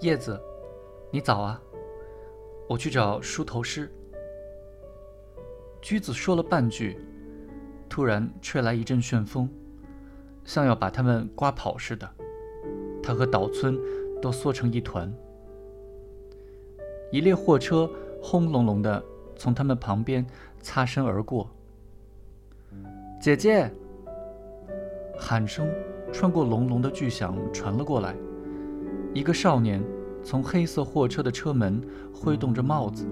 叶子，你早啊！我去找梳头师。驹子说了半句，突然吹来一阵旋风，像要把他们刮跑似的。他和岛村都缩成一团。一列货车轰隆隆的从他们旁边擦身而过。姐姐！喊声穿过隆隆的巨响传了过来。一个少年从黑色货车的车门挥动着帽子。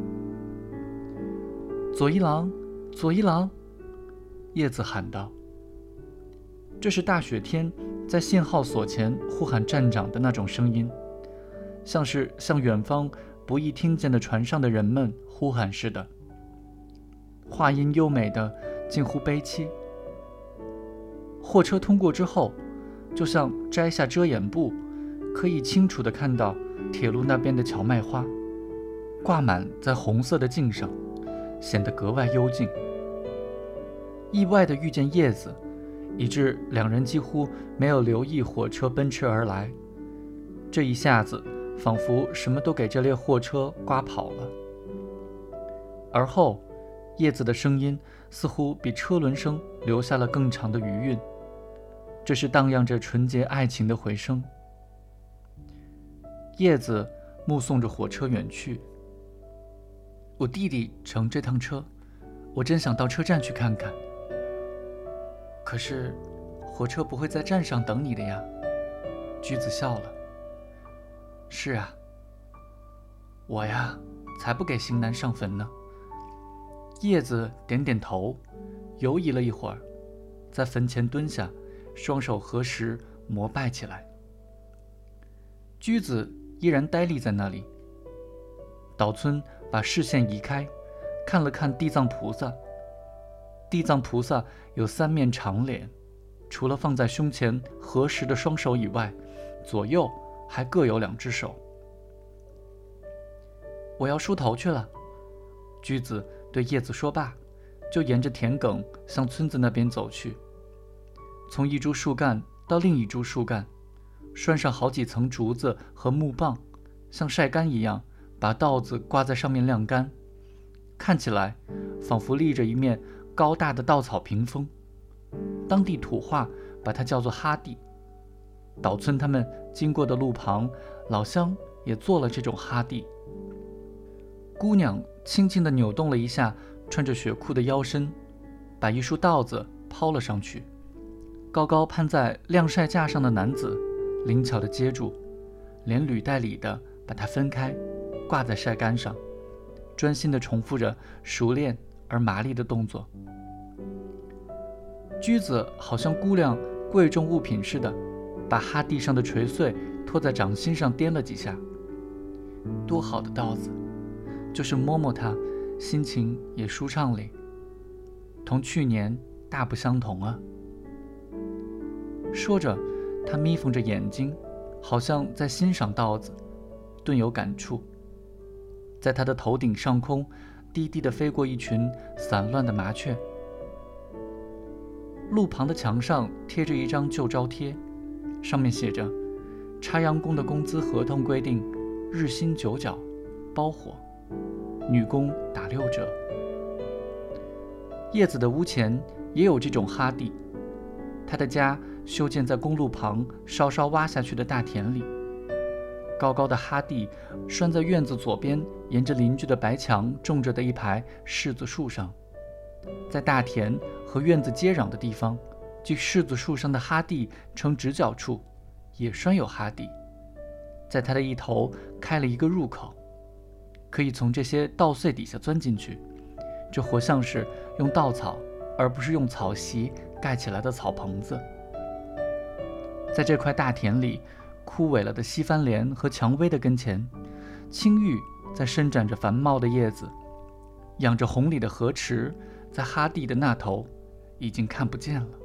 左一郎，左一郎！叶子喊道。这是大雪天在信号所前呼喊站长的那种声音，像是向远方不易听见的船上的人们呼喊似的。话音优美的近乎悲凄。货车通过之后，就像摘下遮掩布。可以清楚地看到铁路那边的荞麦花，挂满在红色的茎上，显得格外幽静。意外地遇见叶子，以致两人几乎没有留意火车奔驰而来。这一下子，仿佛什么都给这列货车刮跑了。而后，叶子的声音似乎比车轮声留下了更长的余韵，这是荡漾着纯洁爱情的回声。叶子目送着火车远去。我弟弟乘这趟车，我真想到车站去看看。可是，火车不会在站上等你的呀。橘子笑了。是啊，我呀，才不给型男上坟呢。叶子点点头，犹疑了一会儿，在坟前蹲下，双手合十膜拜起来。橘子。依然呆立在那里。岛村把视线移开，看了看地藏菩萨。地藏菩萨有三面长脸，除了放在胸前合十的双手以外，左右还各有两只手。我要梳头去了，驹子对叶子说罢，就沿着田埂向村子那边走去。从一株树干到另一株树干。拴上好几层竹子和木棒，像晒干一样，把稻子挂在上面晾干，看起来仿佛立着一面高大的稻草屏风。当地土话把它叫做哈地。岛村他们经过的路旁，老乡也做了这种哈地。姑娘轻轻地扭动了一下穿着雪裤的腰身，把一束稻子抛了上去。高高攀在晾晒架上的男子。灵巧地接住，连履带里的把它分开，挂在晒干上，专心地重复着熟练而麻利的动作。驹子好像估量贵重物品似的，把哈地上的锤穗托在掌心上掂了几下。多好的稻子，就是摸摸它，心情也舒畅哩。同去年大不相同啊。说着。他眯缝着眼睛，好像在欣赏稻子，顿有感触。在他的头顶上空，低低地飞过一群散乱的麻雀。路旁的墙上贴着一张旧招贴，上面写着：“插秧工的工资合同规定，日薪九角，包伙，女工打六折。”叶子的屋前也有这种哈地，他的家。修建在公路旁稍稍挖下去的大田里，高高的哈地拴在院子左边，沿着邻居的白墙种着的一排柿子树上。在大田和院子接壤的地方，距柿子树上的哈地呈直角处，也拴有哈地。在它的一头开了一个入口，可以从这些稻穗底下钻进去。这活像是用稻草，而不是用草席盖起来的草棚子。在这块大田里，枯萎了的西番莲和蔷薇的跟前，青玉在伸展着繁茂的叶子，养着红鲤的河池，在哈地的那头，已经看不见了。